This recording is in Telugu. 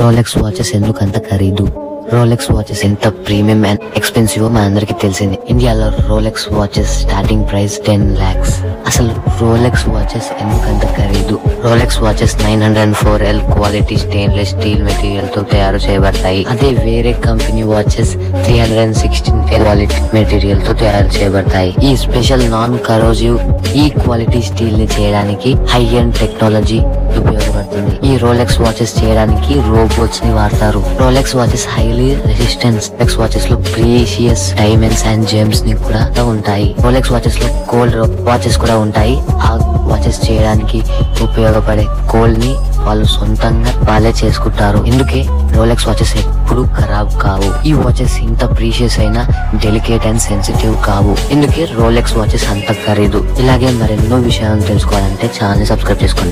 రోలెక్స్ వాచెస్ ఎందుకు అంత ఖరీదు? రోలెక్స్ వాచెస్ ఎంత ప్రీమియం అండ్ ఎక్స్పెన్సివ్ మా అందరికి తెలిసింది. ఇండియాలో Rolex watches starting price ten lakhs అసలు రోలెక్స్ వాచెస్ ఎందుకంత ఖరీదు? Rolex watches nine hundred four L quality stainless steel మెటీరియల్తో తయారు చేయబడతాయి. అదే వేరే company watches three hundred sixteen L quality మెటీరియల్తో తయారు చేయబడతాయి. ఈ స్పెషల్ నాన్ కరోజివ్ ఈ క్వాలిటీ స్టీల్ని చేయడానికి హై అండ్ టెక్నాలజీ ఉపయోగపడుతుంది. ఈ రోలెక్స్ వాచెస్ చేయడానికి రోబోట్స్ని వాడతారు. Rolex watches highly resistance Rolex వాచెస్లో precious diamonds and జెమ్స్ని కూడా ఉంటాయి. రోలెక్స్ వాచెస్లో కోల్డ్ వాచెస్ కూడా ఉంటాయి. ఆ వాచెస్ చేయడానికి ఉపయోగపడే కోల్డ్ని వాళ్ళు సొంతంగా వాళ్ళే చేసుకుంటారు. ఇందుకే రోలెక్స్ వాచెస్ ఎప్పుడు ఖరాబ్ కావు. ఈ వాచెస్ ఇంత ప్రీషియస్ అయినా డెలికేట్ అండ్ సెన్సిటివ్ కావు. ఇందుకే రోలెక్స్ వాచెస్ అంత ఖరీదు. ఇలాగే మరెన్నో విషయాలను తెలుసుకోవాలంటే ఛానల్ సబ్స్క్రైబ్ చేసుకోండి.